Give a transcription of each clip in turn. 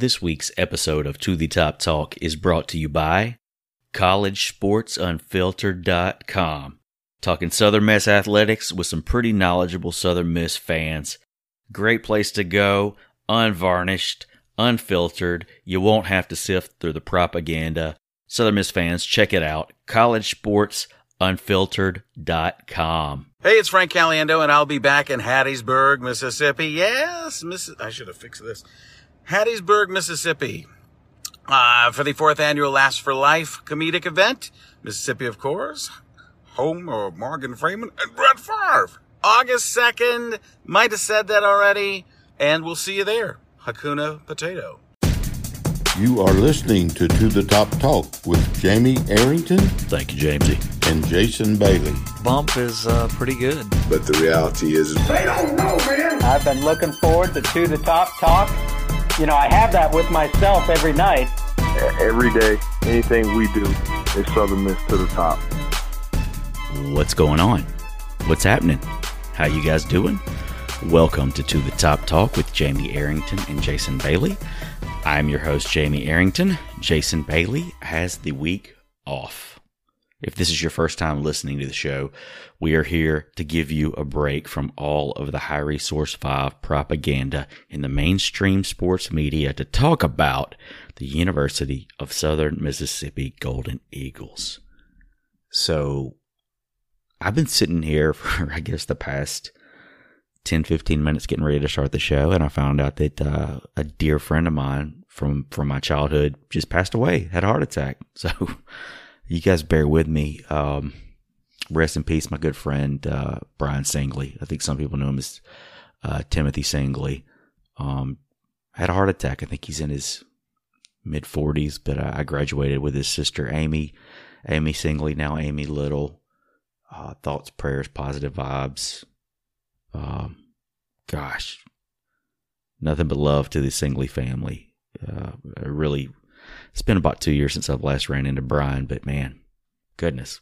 This week's episode of To the Top Talk is brought to you by CollegeSportsUnfiltered.com. Talking Southern Miss athletics with some pretty knowledgeable Southern Miss fans. Great place to go, unvarnished, unfiltered. You won't have to sift through the propaganda. Southern Miss fans, check it out. CollegeSportsUnfiltered.com. Hey, it's Frank Caliendo, and I'll be back in Hattiesburg, Mississippi. Yes, Miss. I should have fixed this. Hattiesburg, Mississippi, uh, for the fourth annual Last for Life comedic event. Mississippi, of course, home of Morgan Freeman and Brett Favre. August 2nd. Might have said that already. And we'll see you there. Hakuna Potato. You are listening to To the Top Talk with Jamie Arrington Thank you, Jamesy. and Jason Bailey. bump is uh, pretty good. But the reality is, they don't know, man. I've been looking forward to To the Top Talk. You know, I have that with myself every night. every day, anything we do is Southern Miss to the top. What's going on? What's happening? How you guys doing? Welcome to To the Top Talk with Jamie Arrington and Jason Bailey. I'm your host, Jamie Arrington. Jason Bailey has the week off. If this is your first time listening to the show, we are here to give you a break from all of the high resource five propaganda in the mainstream sports media to talk about the University of Southern Mississippi Golden Eagles. So, I've been sitting here for, I guess, the past 10, 15 minutes getting ready to start the show, and I found out that uh, a dear friend of mine from, from my childhood just passed away, had a heart attack. So, you guys bear with me. Um, rest in peace, my good friend, uh, Brian Singley. I think some people know him as uh, Timothy Singley. Um, had a heart attack. I think he's in his mid 40s, but I graduated with his sister, Amy. Amy Singley, now Amy Little uh, thoughts, prayers, positive vibes. Um, gosh, nothing but love to the Singley family. Uh, really, it's been about two years since I've last ran into Brian, but man, goodness.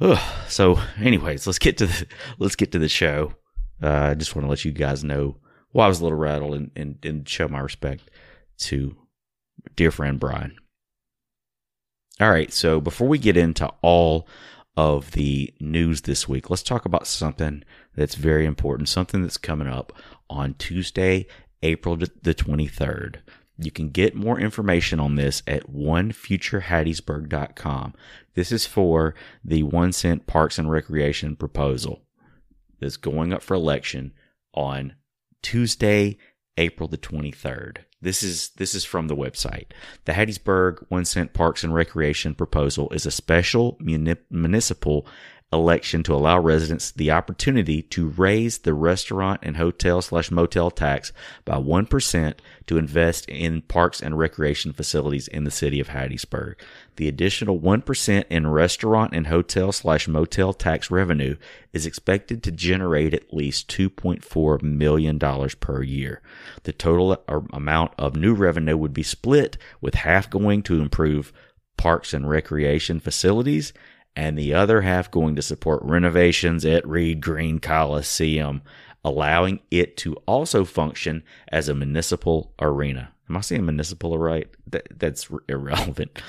Ugh. So, anyways, let's get to the let's get to the show. Uh, I just want to let you guys know why I was a little rattled and, and, and show my respect to dear friend Brian. All right, so before we get into all of the news this week, let's talk about something that's very important, something that's coming up on Tuesday, April the 23rd. You can get more information on this at onefuturehattiesburg.com. This is for the one cent Parks and Recreation proposal that's going up for election on Tuesday, April the 23rd. This is this is from the website. The Hattiesburg one cent Parks and Recreation proposal is a special muni- municipal election to allow residents the opportunity to raise the restaurant and hotel slash motel tax by 1% to invest in parks and recreation facilities in the city of Hattiesburg. The additional 1% in restaurant and hotel slash motel tax revenue is expected to generate at least $2.4 million per year. The total amount of new revenue would be split with half going to improve parks and recreation facilities and the other half going to support renovations at Reed Green Coliseum, allowing it to also function as a municipal arena. Am I saying municipal right? That, that's irrelevant.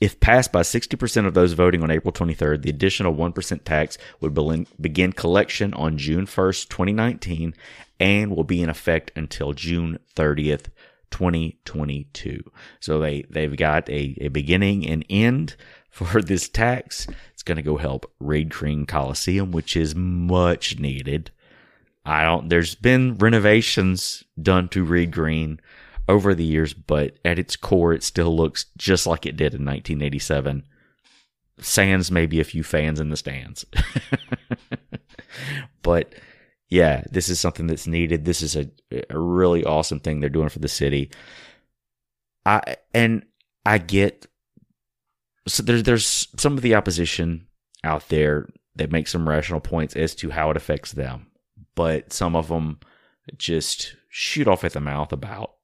If passed by 60% of those voting on April 23rd, the additional 1% tax would begin- collection on June 1st, 2019, and will be in effect until June 30th, 2022. So they, they've got a, a beginning and end for this tax. It's going to go help Reed Green Coliseum, which is much needed. I don't, there's been renovations done to Reed Green over the years, but at its core, it still looks just like it did in 1987. Sans maybe a few fans in the stands. but yeah, this is something that's needed. This is a, a really awesome thing they're doing for the city. I, and I get so there's there's some of the opposition out there that make some rational points as to how it affects them, but some of them just shoot off at the mouth about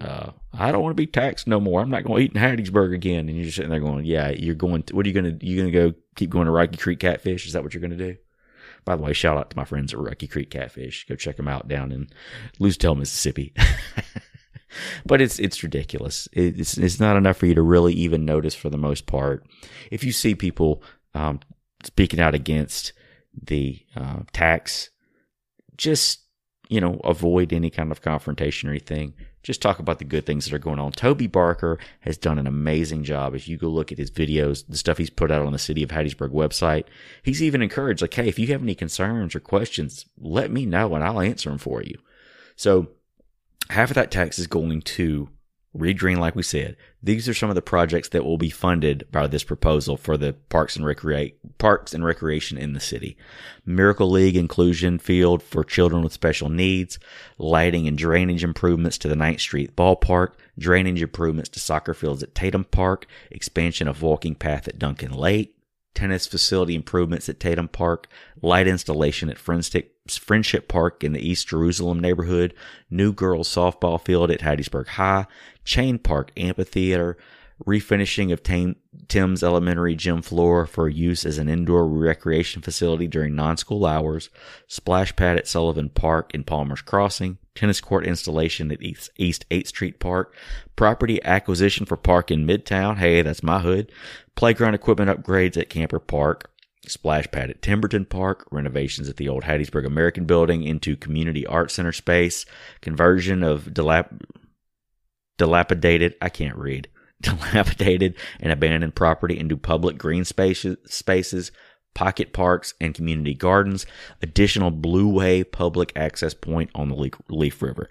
uh, I don't want to be taxed no more. I'm not going to eat in Hattiesburg again. And you're just sitting there going, yeah, you're going to, what are you going to, You're going to go keep going to Rocky Creek Catfish? Is that what you're going to do? By the way, shout out to my friends at Rocky Creek Catfish. Go check them out down in Lucedale, Mississippi. but it's it's ridiculous. It's it's not enough for you to really even notice for the most part. If you see people um, speaking out against the uh, tax, just you know avoid any kind of confrontation or anything. Just talk about the good things that are going on. Toby Barker has done an amazing job. If you go look at his videos, the stuff he's put out on the City of Hattiesburg website, he's even encouraged, like, hey, if you have any concerns or questions, let me know and I'll answer them for you. So half of that tax is going to Reed Green, like we said. These are some of the projects that will be funded by this proposal for the parks and recreate parks and recreation in the city. Miracle League inclusion field for children with special needs, lighting and drainage improvements to the Ninth Street ballpark, drainage improvements to soccer fields at Tatum Park, expansion of walking path at Duncan Lake, tennis facility improvements at Tatum Park, light installation at Friendship Park in the East Jerusalem neighborhood, new girls softball field at Hattiesburg High, Chain Park Amphitheater, refinishing of Thames Elementary gym floor for use as an indoor recreation facility during non-school hours, splash pad at Sullivan Park in Palmer's Crossing, tennis court installation at East, East 8th Street Park, property acquisition for park in Midtown, hey, that's my hood, playground equipment upgrades at Kamper Park, splash pad at Timberton Park, renovations at the old Hattiesburg American Building into community art center space, conversion of dilap- dilapidated, I can't read, dilapidated and abandoned property into public green spaces, spaces, pocket parks, and community gardens, additional Blue Way public access point on the Leaf River.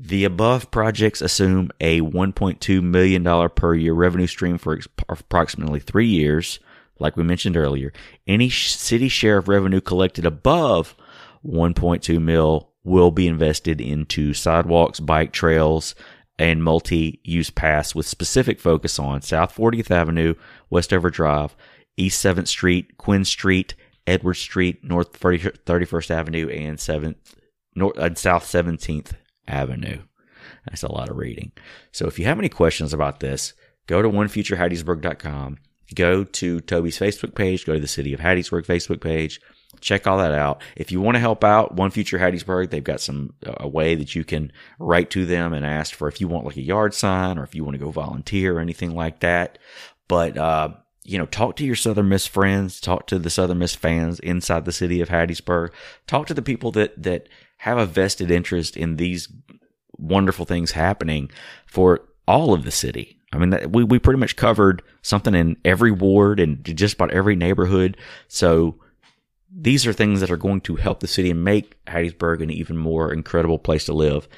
The above projects assume a $1.2 million per year revenue stream for approximately three years. Like we mentioned earlier, any city share of revenue collected above 1.2 mil will be invested into sidewalks, bike trails, and multi-use paths with specific focus on South 40th Avenue, Westover Drive, East 7th Street, Quinn Street, Edward Street, North 31st Avenue, and 7th, North, uh, South 17th Avenue. That's a lot of reading. So if you have any questions about this, go to onefuturehattiesburg.com, go to Toby's Facebook page, go to the City of Hattiesburg Facebook page, check all that out. If you want to help out One Future Hattiesburg, they've got some a way that you can write to them and ask for if you want like a yard sign or if you want to go volunteer or anything like that. But uh, you know, talk to your Southern Miss friends, talk to the Southern Miss fans inside the city of Hattiesburg, talk to the people that that have a vested interest in these wonderful things happening for all of the city. I mean, we, we pretty much covered something in every ward and just about every neighborhood. So these are things that are going to help the city and make Hattiesburg an even more incredible place to live.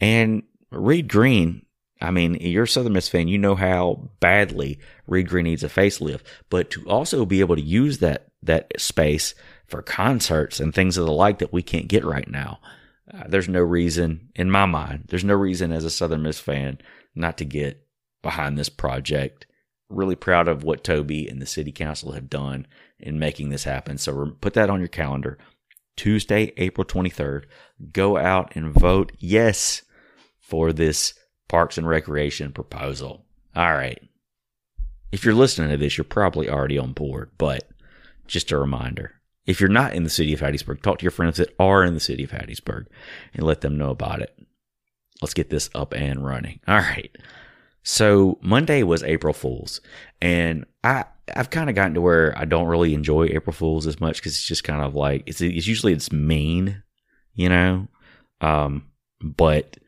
And Reed Green, I mean, you're a Southern Miss fan. You know how badly Reed Green needs a facelift, but to also be able to use that, that space for concerts and things of the like that we can't get right now. Uh, there's no reason, in my mind, there's no reason as a Southern Miss fan not to get behind this project. Really proud of what Toby and the city council have done in making this happen. So put that on your calendar. Tuesday, April 23rd. Go out and vote yes for this Parks and Recreation proposal. All right. If you're listening to this, you're probably already on board, but just a reminder if you're not in the city of Hattiesburg, talk to your friends that are in the city of Hattiesburg and let them know about it. Let's get this up and running. All right. So Monday was April Fools, and I I've kind of gotten to where I don't really enjoy April Fools as much because it's just kind of like it's it's usually it's mean, you know. Um, but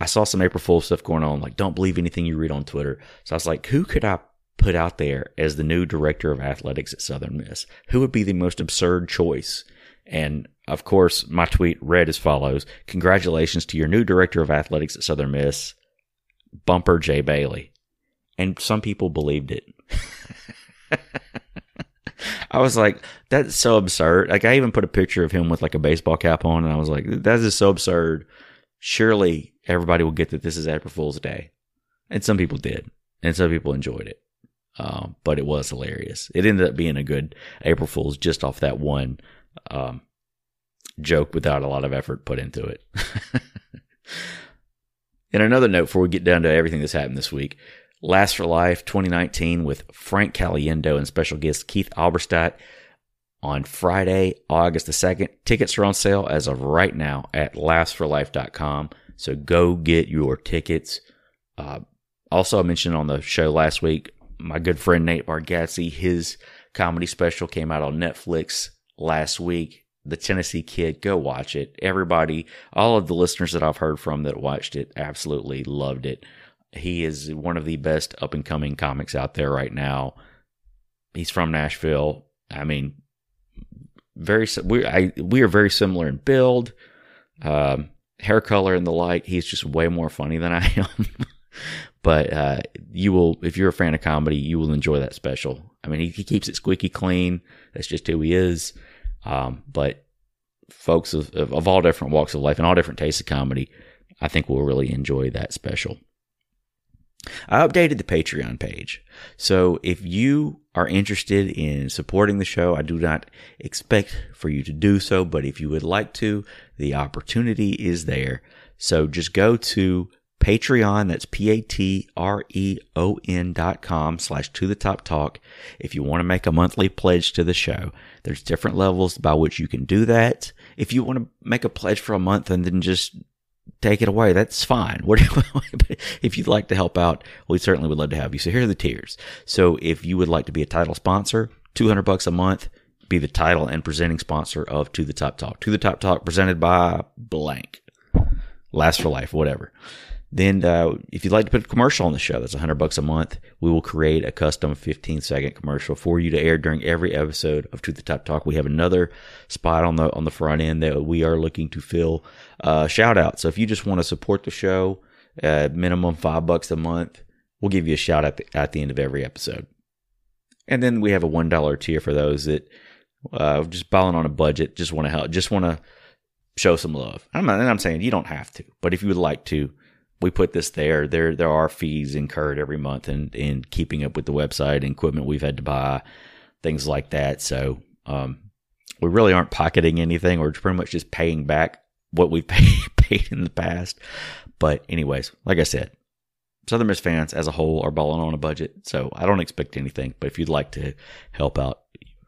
I saw some April Fool stuff going on, like don't believe anything you read on Twitter. So I was like, who could I put out there as the new director of athletics at Southern Miss? Who would be the most absurd choice? And of course, my tweet read as follows Congratulations to your new director of athletics at Southern Miss, Bumper J. Bailey. And some people believed it. I was like, that's so absurd. Like, I even put a picture of him with like a baseball cap on, and I was like, that is so absurd. Surely everybody will get that this is April Fool's Day. And some people did, and some people enjoyed it. Uh, but it was hilarious. It ended up being a good April Fool's just off that one um, joke without a lot of effort put into it. and another note before we get down to everything that's happened this week Last for Life 2019 with Frank Caliendo and special guest Keith Alberstadt on Friday, August the 2nd. Tickets are on sale as of right now at lastforlife.com. So go get your tickets. Uh, also, I mentioned on the show last week, my good friend Nate Bargatze, his comedy special came out on Netflix last week. The Tennessee Kid, go watch it. Everybody, all of the listeners that I've heard from that watched it absolutely loved it. He is one of the best up and coming comics out there right now. He's from Nashville. I mean, very we I we are very similar in build, um, hair color and the like. He's just way more funny than I am. but uh, you will, if you're a fan of comedy, you will enjoy that special. I mean, he, he keeps it squeaky clean. That's just who he is. Um, but folks of, of, of all different walks of life and all different tastes of comedy, I think will really enjoy that special. I updated the Patreon page. So if you are interested in supporting the show, I do not expect for you to do so, but if you would like to, the opportunity is there. So just go to Patreon, that's P-A-T-R-E-O-N dot com slash to the top talk. If you want to make a monthly pledge to the show, there's different levels by which you can do that. If you want to make a pledge for a month and then just take it away. That's fine. if you'd like to help out, we certainly would love to have you. So here are the tiers. So if you would like to be a title sponsor, 200 bucks a month, be the title and presenting sponsor of To the Top Talk. To the Top Talk presented by blank. Last for life, whatever. Then, uh, if you'd like to put a commercial on the show, that's 100 bucks a month. We will create a custom 15 second commercial for you to air during every episode of To the Top Talk. We have another spot on the on the front end that we are looking to fill. Uh, shout out. So if you just want to support the show, uh, minimum five bucks a month, we'll give you a shout at the, at the end of every episode. And then we have a one dollar tier for those that uh, just balling on a budget, just want to help, just want to show some love. I'm not, I'm saying you don't have to, but if you would like to we put this there. There there are fees incurred every month in, in keeping up with the website and equipment we've had to buy, things like that. So um, we really aren't pocketing anything. We're pretty much just paying back what we've paid, paid in the past. But anyways, like I said, Southern Miss fans as a whole are balling on a budget, so I don't expect anything. But if you'd like to help out,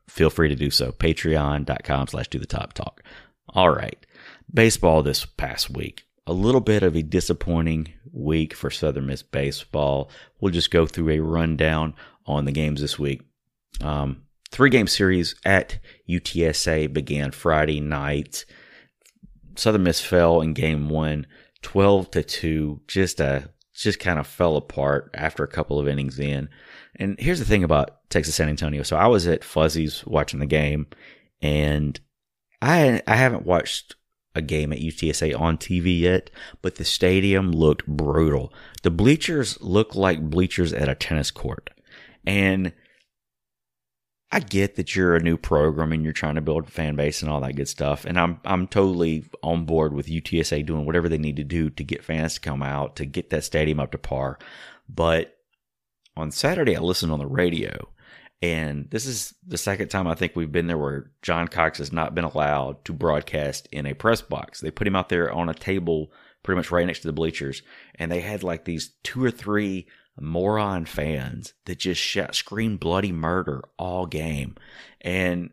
feel free to do so. Patreon.com slash do the top talk. All right. Baseball this past week a little bit of a disappointing week for Southern Miss baseball. We'll just go through a rundown on the games this week. Um, three game series at UTSA began Friday night. Southern Miss fell in game one, 12 to 2. Just a, just kind of fell apart after a couple of innings in. And here's the thing about Texas San Antonio. So I was at Fuzzy's watching the game and I I haven't watched a game at UTSA on TV yet, but the stadium looked brutal. The bleachers looked like bleachers at a tennis court. And I get that you're a new program and you're trying to build a fan base and all that good stuff. And I'm I'm totally on board with UTSA doing whatever they need to do to get fans to come out, to get that stadium up to par. But on Saturday I listened on the radio and this is the second time I think we've been there where John Cox has not been allowed to broadcast in a press box. They put him out there on a table pretty much right next to the bleachers. And they had like these two or three moron fans that just shout, scream bloody murder all game. And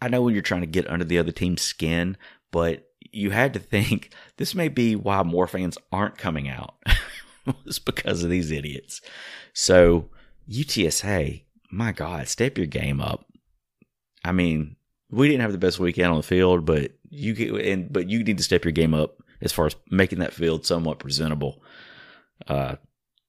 I know when you're trying to get under the other team's skin, but you had to think this may be why more fans aren't coming out. it's because of these idiots. So UTSA my God, step your game up. I mean, we didn't have the best weekend on the field, but you get, and but you need to step your game up as far as making that field somewhat presentable. Uh,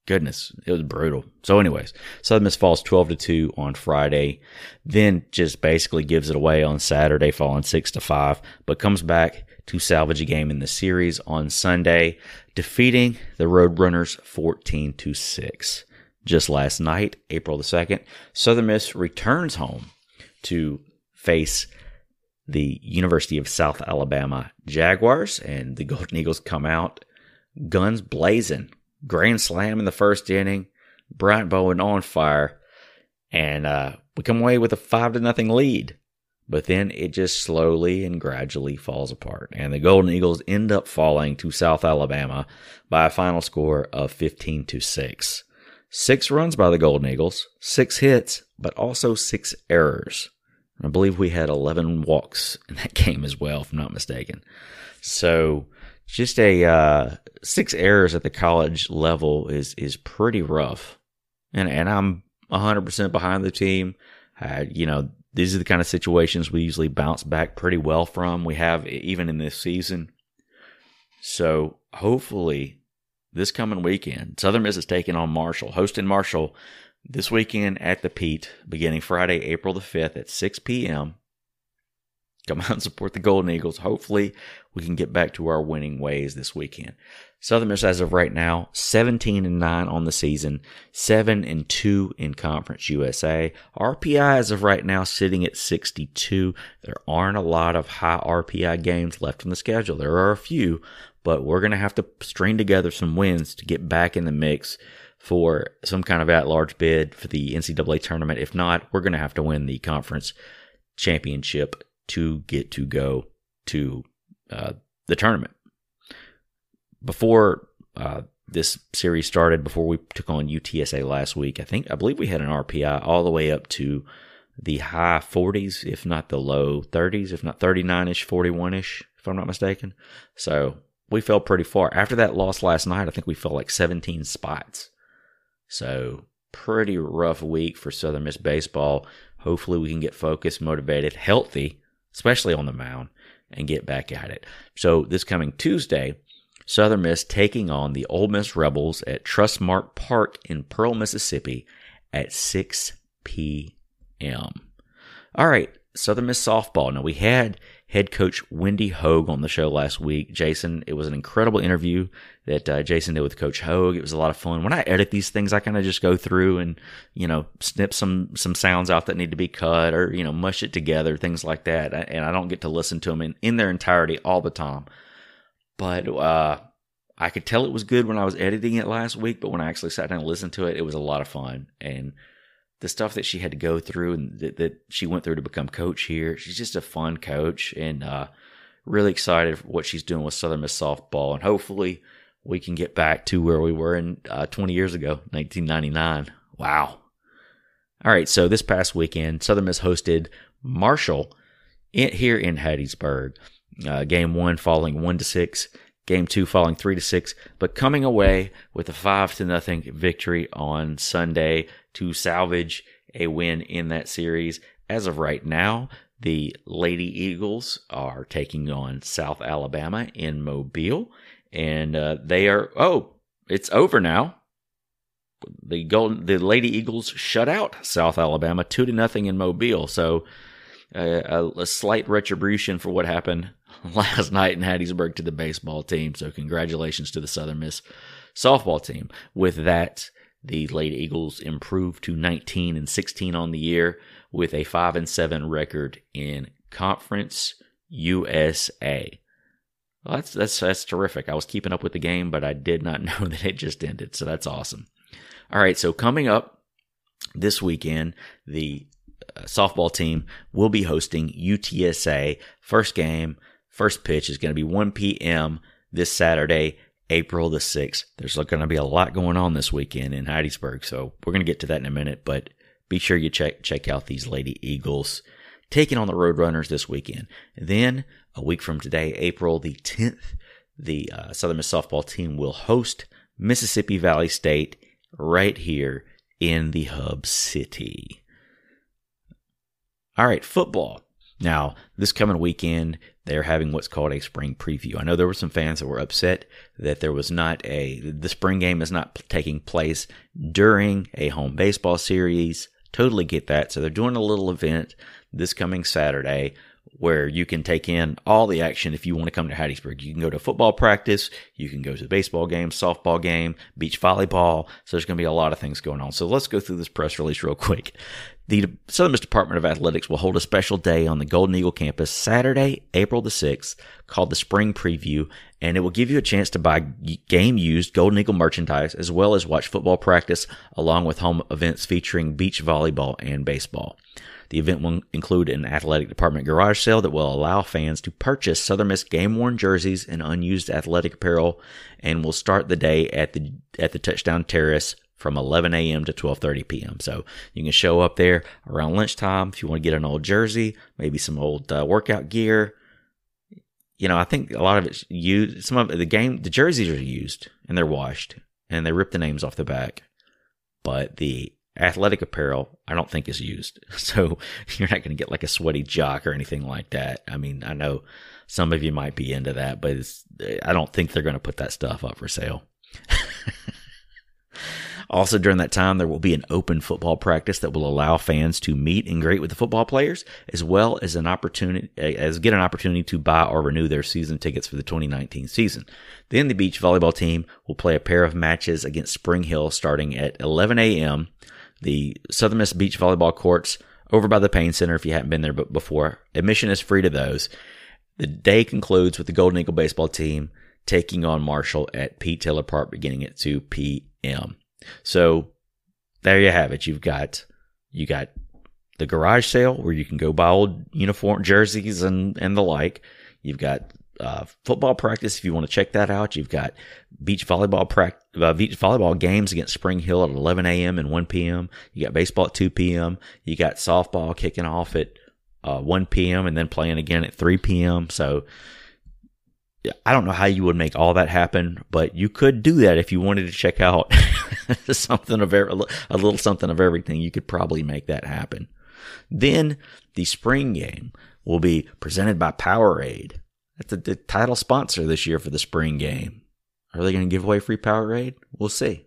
goodness, it was brutal. So, anyways, Southern Miss falls twelve to two on Friday, then just basically gives it away on Saturday, falling six to five, but comes back to salvage a game in the series on Sunday, defeating the Roadrunners fourteen to six just last night, April the 2nd, Southern Miss returns home to face the University of South Alabama Jaguars, and the Golden Eagles come out guns blazing. Grand slam in the first inning. Bryant Bowen on fire. And uh, we come away with a five to nothing lead. But then it just slowly and gradually falls apart. And the Golden Eagles end up falling to South Alabama by a final score of 15 to 6. Six runs by the Golden Eagles, six hits, but also six errors. I believe we had 11 walks in that game as well, if I'm not mistaken. So just a uh, six errors at the college level is is pretty rough, and and I'm 100 percent behind the team. Uh, you know, these are the kind of situations we usually bounce back pretty well from. We have even in this season. So hopefully, this coming weekend, Southern Miss is taking on Marshall, hosting Marshall this weekend at the Pete, beginning Friday, April the 5th at 6 p.m. Come out and support the Golden Eagles. Hopefully, we can get back to our winning ways this weekend. Southern Miss, as of right now, 17 and 9 on the season, 7 and 2 in Conference USA. RPI, as of right now, sitting at 62. There aren't a lot of high RPI games left in the schedule. There are a few, but we're going to have to string together some wins to get back in the mix for some kind of at large bid for the NCAA tournament. If not, we're going to have to win the conference championship to get to go to uh, the tournament. Before uh, this series started, before we took on UTSA last week, I think I believe we had an RPI all the way up to the high 40s, if not the low 30s, if not 39ish, 41ish, if I'm not mistaken. So we fell pretty far. After that loss last night, I think we fell like 17 spots. So pretty rough week for Southern Miss baseball. Hopefully we can get focused, motivated, healthy especially on the mound, and get back at it. So this coming Tuesday, Southern Miss taking on the Ole Miss Rebels at Trustmark Park in Pearl, Mississippi at 6 p.m. All right, Southern Miss softball. Now we had head coach Wendy Hogue on the show last week. Jason, it was an incredible interview that uh, Jason did with Coach Hogue. It was a lot of fun. When I edit these things, I kind of just go through and you know snip some some sounds out that need to be cut or you know mush it together, things like that. And I don't get to listen to them in, in their entirety all the time. But uh, I could tell it was good when I was editing it last week. But when I actually sat down and listened to it, it was a lot of fun and the stuff that she had to go through and that, that she went through to become coach here. She's just a fun coach and uh, really excited for what she's doing with Southern Miss softball. And hopefully we can get back to where we were in uh, 20 years ago, 1999. Wow. All right, so this past weekend, Southern Miss hosted Marshall in, here in Hattiesburg. Uh, game one falling one to six, game two falling three to six, but coming away with a five to nothing victory on Sunday to salvage a win in that series. As of right now, the Lady Eagles are taking on South Alabama in Mobile, and uh, they are oh, it's over now. The golden the Lady Eagles shut out South Alabama two to nothing in Mobile. So uh, a, a slight retribution for what happened last night in Hattiesburg to the baseball team. So congratulations to the Southern Miss softball team. With that, the Lady Eagles improved to 19 and 16 on the year with a 5 and 7 record in Conference USA. Well, that's that's that's terrific. I was keeping up with the game, but I did not know that it just ended. So that's awesome. All right, so coming up this weekend, the uh, softball team will be hosting UTSA. First game, first pitch is going to be 1 p.m. this Saturday April the 6th. There's going to be a lot going on this weekend in Hattiesburg, so we're going to get to that in a minute, but be sure you check check out these Lady Eagles taking on the Roadrunners this weekend. Then, a week from today, April the 10th, the uh, Southern Miss softball team will host Mississippi Valley State right here in the hub city. All right, football. Now, this coming weekend, they're having what's called a spring preview. I know there were some fans that were upset that there was not a, the spring game is not taking place during a home baseball series. Totally get that. So they're doing a little event this coming Saturday where you can take in all the action if you want to come to Hattiesburg. You can go to football practice, you can go to the baseball game, softball game, beach volleyball. So there's going to be a lot of things going on. So let's go through this press release real quick. The Southern Miss Department of Athletics will hold a special day on the Golden Eagle campus Saturday, April the 6th, called the Spring Preview, and it will give you a chance to buy game used Golden Eagle merchandise as well as watch football practice along with home events featuring beach volleyball and baseball. The event will include an athletic department garage sale that will allow fans to purchase Southern Miss game worn jerseys and unused athletic apparel and will start the day at the at the touchdown terrace from 11 a.m. to 12:30 p.m. So you can show up there around lunchtime if you want to get an old jersey, maybe some old uh, workout gear. you know, I think a lot of it's used. Some of the game, the jerseys are used and they're washed and they rip the names off the back, but the athletic apparel I don't think is used. So you're not going to get like a sweaty jock or anything like that. I mean, I know some of you might be into that, but I don't think they're going to put that stuff up for sale. Also, during that time, there will be an open football practice that will allow fans to meet and greet with the football players, as well as an opportunity, as get an opportunity to buy or renew their season tickets for the 2019 season. Then the beach volleyball team will play a pair of matches against Spring Hill starting at 11 a.m. The Southern Miss Beach Volleyball courts over by the Payne Center if you haven't been there before. Admission is free to those. The day concludes with the Golden Eagle baseball team taking on Marshall at Pete Taylor Park beginning at 2 p.m. So there you have it. You've got you got the garage sale where you can go buy old uniform jerseys and and the like. You've got uh, football practice if you want to check that out. You've got beach volleyball practice, uh, beach volleyball games against Spring Hill at 11 a.m. and 1 p.m. You got baseball at 2 p.m. You got softball kicking off at uh, 1 p.m. and then playing again at 3 p.m. So I don't know how you would make all that happen, but you could do that if you wanted to check out something of every, a little something of everything. You could probably make that happen. Then the spring game will be presented by Powerade. The title sponsor this year for the spring game. Are they going to give away free Powerade? We'll see.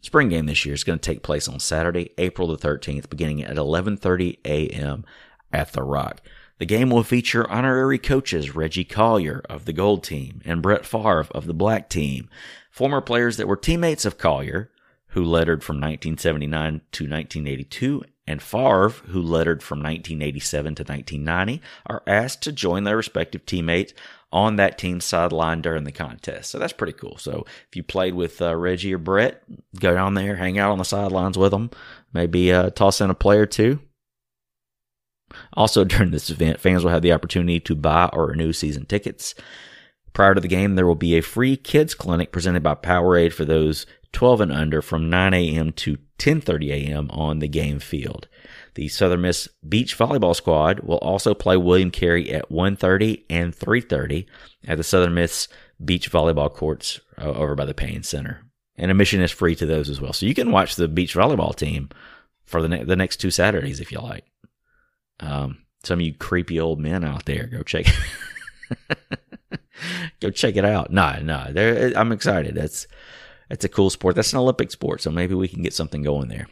Spring game this year is going to take place on Saturday, April the 13th, beginning at 11:30 a.m. at the Rock. The game will feature honorary coaches Reggie Collier of the Gold Team and Brett Favre of the Black Team, former players that were teammates of Collier, who lettered from 1979 to 1982, and Favre, who lettered from 1987 to 1990, are asked to join their respective teammates on that team's sideline during the contest. So that's pretty cool. So if you played with uh, Reggie or Brett, go down there, hang out on the sidelines with them, maybe uh, toss in a play or two also, during this event, fans will have the opportunity to buy or renew season tickets. Prior to the game, there will be a free kids clinic presented by Powerade for those 12 and under from 9 a.m. to 10:30 a.m. on the game field. The Southern Miss Beach Volleyball Squad will also play William Carey at 1:30 and 3:30 at the Southern Miss Beach Volleyball courts uh, over by the Payne Center. And admission is free to those as well. So you can watch the beach volleyball team for the ne- the next two Saturdays if you like. Um, some of you creepy old men out there, go check. go check it out. No, no, I'm excited. That's that's a cool sport. That's an Olympic sport, so maybe we can get something going there.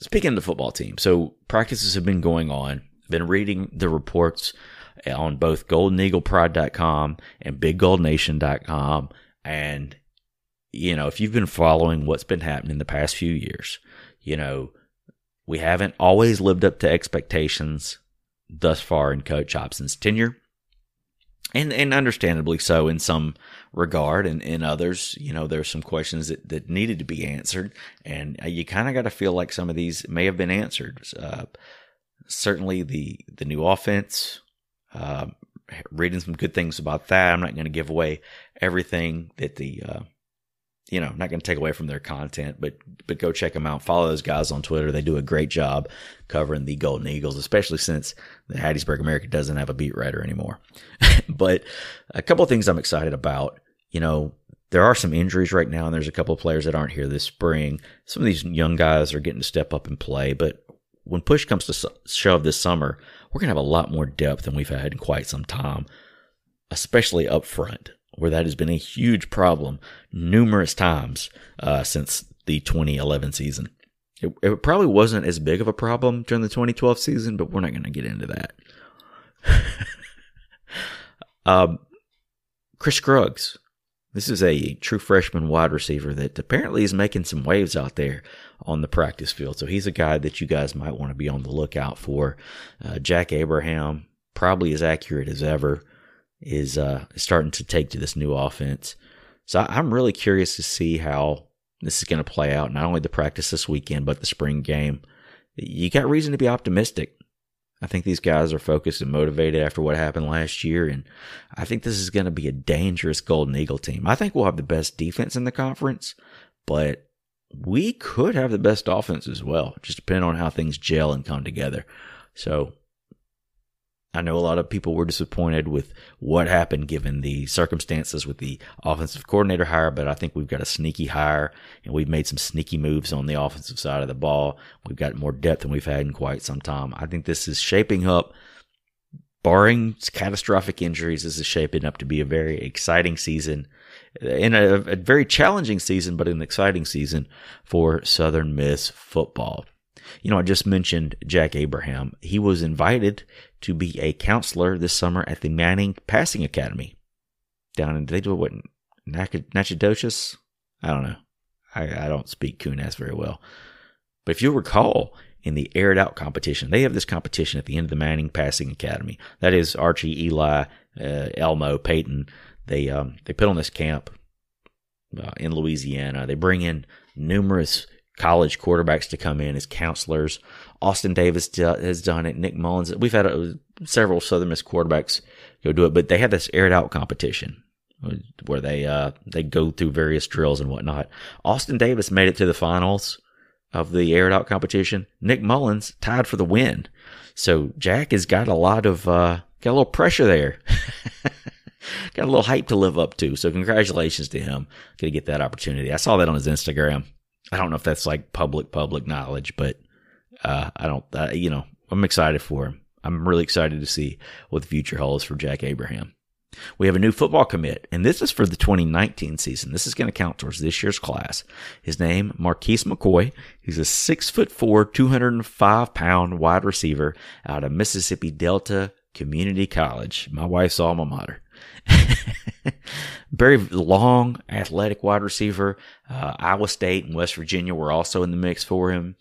Speaking of the football team, so practices have been going on. Been reading the reports on both goldeneaglepride.com and biggoldnation.com. And, you know, if you've been following what's been happening the past few years, you know, we haven't always lived up to expectations thus far in Coach Hopson's tenure. And, and understandably so in some regard and in others, you know, there's some questions that, that needed to be answered. And uh, you kind of got to feel like some of these may have been answered. Uh, certainly the, the new offense, uh, reading some good things about that. I'm not going to give away everything that the, uh, you know, not going to take away from their content, but but go check them out. Follow those guys on Twitter. They do a great job covering the Golden Eagles, especially since the Hattiesburg America doesn't have a beat writer anymore. but a couple of things I'm excited about. You know, there are some injuries right now, and there's a couple of players that aren't here this spring. Some of these young guys are getting to step up and play, but when push comes to shove this summer, we're going to have a lot more depth than we've had in quite some time, especially up front where that has been a huge problem numerous times uh, since the 2011 season. It, it, probably wasn't as big of a problem during the 2012 season, but we're not going to get into that. um, Chris Scruggs. This is a true freshman wide receiver that apparently is making some waves out there on the practice field. So he's a guy that you guys might want to be on the lookout for. Uh, Jack Abraham, probably as accurate as ever is uh, starting to take to this new offense. So I'm really curious to see how this is going to play out. Not only the practice this weekend, but the spring game. You got reason to be optimistic. I think these guys are focused and motivated after what happened last year, and I think this is going to be a dangerous Golden Eagle team. I think we'll have the best defense in the conference, but we could have the best offense as well, just depending on how things gel and come together. So I know a lot of people were disappointed with what happened given the circumstances with the offensive coordinator hire, but I think we've got a sneaky hire and we've made some sneaky moves on the offensive side of the ball. We've got more depth than we've had in quite some time. I think this is shaping up, barring catastrophic injuries, this is shaping up to be a very exciting season in a, a very challenging season, but an exciting season for Southern Miss football. You know, I just mentioned Jack Abraham. He was invited to be a counselor this summer at the Manning Passing Academy down in, they do what, Natchitoches? I don't know. I, I don't speak Kunas very well. But if you'll recall, in the Air It Out competition, they have this competition at the end of the Manning Passing Academy. That is Archie, Eli, uh, Elmo, Peyton. They um, they put on this camp uh, in Louisiana. They bring in numerous college quarterbacks to come in as counselors. Austin Davis has done it. Nick Mullens. We've had a, several Southern Miss quarterbacks go do it, but they had this Air It Out competition where they uh, they go through various drills and whatnot. Austin Davis made it to the finals of the Air It Out competition. Nick Mullens tied for the win. So Jack has got a lot of uh, got a little pressure there. got a little hype to live up to. So congratulations to him. Gonna get that opportunity. I saw that on his Instagram. I don't know if that's like public public knowledge, but uh, I don't. Uh, you know, I'm excited for him. I'm really excited to see what the future holds for Jack Abraham. We have a new football commit, and this is for the 2019 season. This is going to count towards this year's class. His name, Marquise McCoy. He's a six foot four, 205 pound wide receiver out of Mississippi Delta Community College, my wife's alma mater. Very long, athletic wide receiver. Uh, Iowa State and West Virginia were also in the mix for him.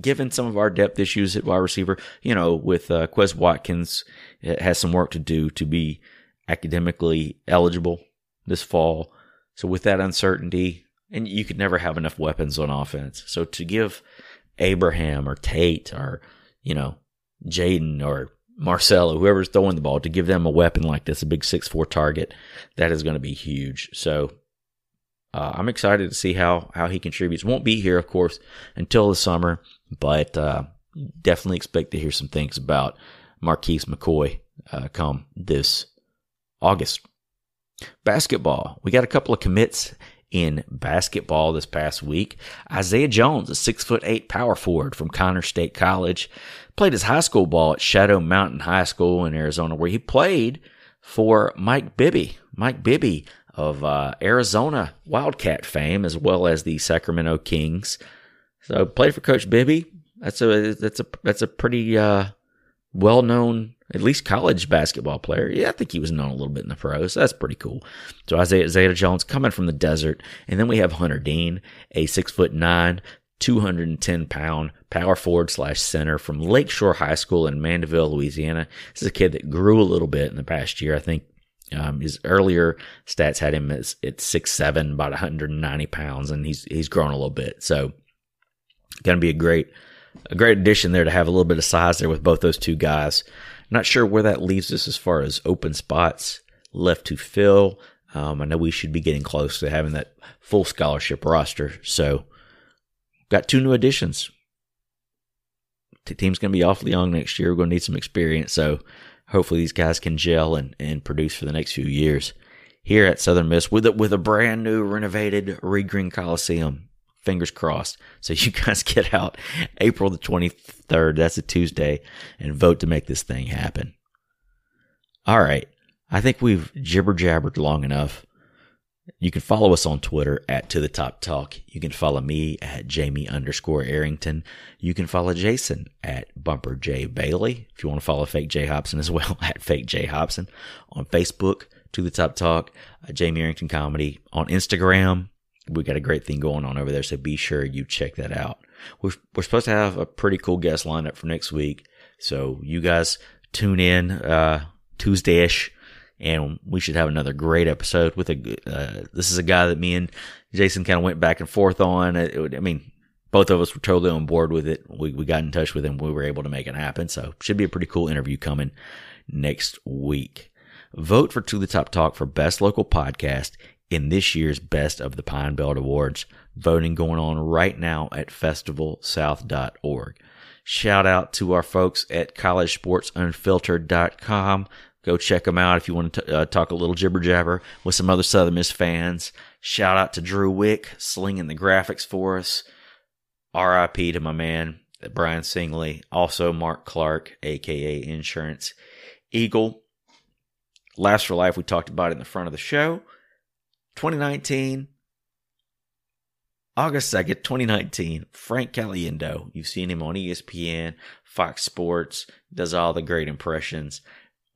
Given some of our depth issues at wide receiver, you know, with uh, Quez Watkins, has some work to do to be academically eligible this fall. So with that uncertainty, and you could never have enough weapons on offense. So to give Abraham or Tate or, you know, Jaden or Marcelo, whoever's throwing the ball, to give them a weapon like this, a big six four target, that is going to be huge. So uh, I'm excited to see how how he contributes. Won't be here, of course, until the summer, but uh, definitely expect to hear some things about Marquise McCoy uh, come this August. Basketball, we got a couple of commits in basketball this past week. Isaiah Jones, a six foot eight power forward from Connor State College, played his high school ball at Shadow Mountain High School in Arizona, where he played for Mike Bibby. Mike Bibby of uh, Arizona Wildcat fame, as well as the Sacramento Kings. So played for Coach Bibby. That's a that's a that's a pretty uh, well known at least college basketball player. Yeah, I think he was known a little bit in the pros. So that's pretty cool. So Isaiah, Isaiah Jones coming from the desert, and then we have Hunter Dean, a six foot nine, 210 pound power forward slash center from Lakeshore High School in Mandeville, Louisiana. This is a kid that grew a little bit in the past year. I think um, his earlier stats had him as at six seven, about 190 pounds, and he's he's grown a little bit. So, going to be a great a great addition there to have a little bit of size there with both those two guys. Not sure where that leaves us as far as open spots left to fill. Um, I know we should be getting close to having that full scholarship roster. So, got two new additions. The team's going to be awfully young next year. We're going to need some experience. So, hopefully, these guys can gel and, and produce for the next few years here at Southern Miss with a, with a brand new renovated Reed Green Coliseum. Fingers crossed. So you guys get out April the 23rd. That's a Tuesday and vote to make this thing happen. All right. I think we've jibber jabbered long enough. You can follow us on Twitter at To The Top Talk. You can follow me at Jamie underscore Arrington. You can follow Jason at Bumper J Bailey. If you want to follow Fake J Hopson as well, at Fake J Hopson. On Facebook, To The Top Talk, uh, Jamie Arrington Comedy. On Instagram, we got a great thing going on over there, so be sure you check that out. We're, we're supposed to have a pretty cool guest lineup for next week, so you guys tune in uh, Tuesday-ish and we should have another great episode with a. Uh, this is a guy that me and Jason kind of went back and forth on. It, it, I mean, both of us were totally on board with it. We we got in touch with him. We were able to make it happen. So should be a pretty cool interview coming next week. Vote for To the Top Talk for best local podcast in this year's Best of the Pine Belt Awards. Voting going on right now at festivalsouth.org. Shout out to our folks at collegesportsunfiltered.com. Go check them out if you want to uh, talk a little jibber jabber with some other Southern Miss fans. Shout out to Drew Wick slinging the graphics for us. RIP to my man Brian Singley. Also Mark Clark, aka Insurance Eagle. Last for Life, we talked about in the front of the show. 2019, August 2nd, 2019, Frank Caliendo. You've seen him on ESPN, Fox Sports, does all the great impressions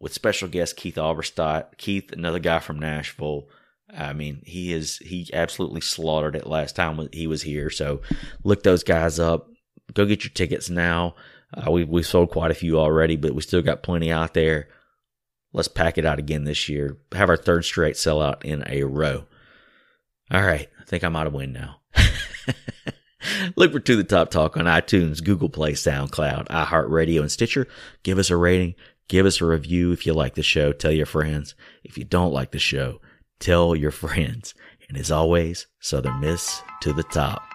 with special guest Keith Alberstadt. Keith, another guy from Nashville. I mean, he is he absolutely slaughtered it last time he was here. So look those guys up. Go get your tickets now. Uh, we we sold quite a few already, but we still got plenty out there. Let's pack it out again this year. Have our third straight sellout in a row. All right, I think I'm out of wind now. Look for To the Top Talk on iTunes, Google Play, SoundCloud, iHeartRadio, and Stitcher. Give us a rating. Give us a review if you like the show. Tell your friends. If you don't like the show, tell your friends. And as always, Southern Miss to the top.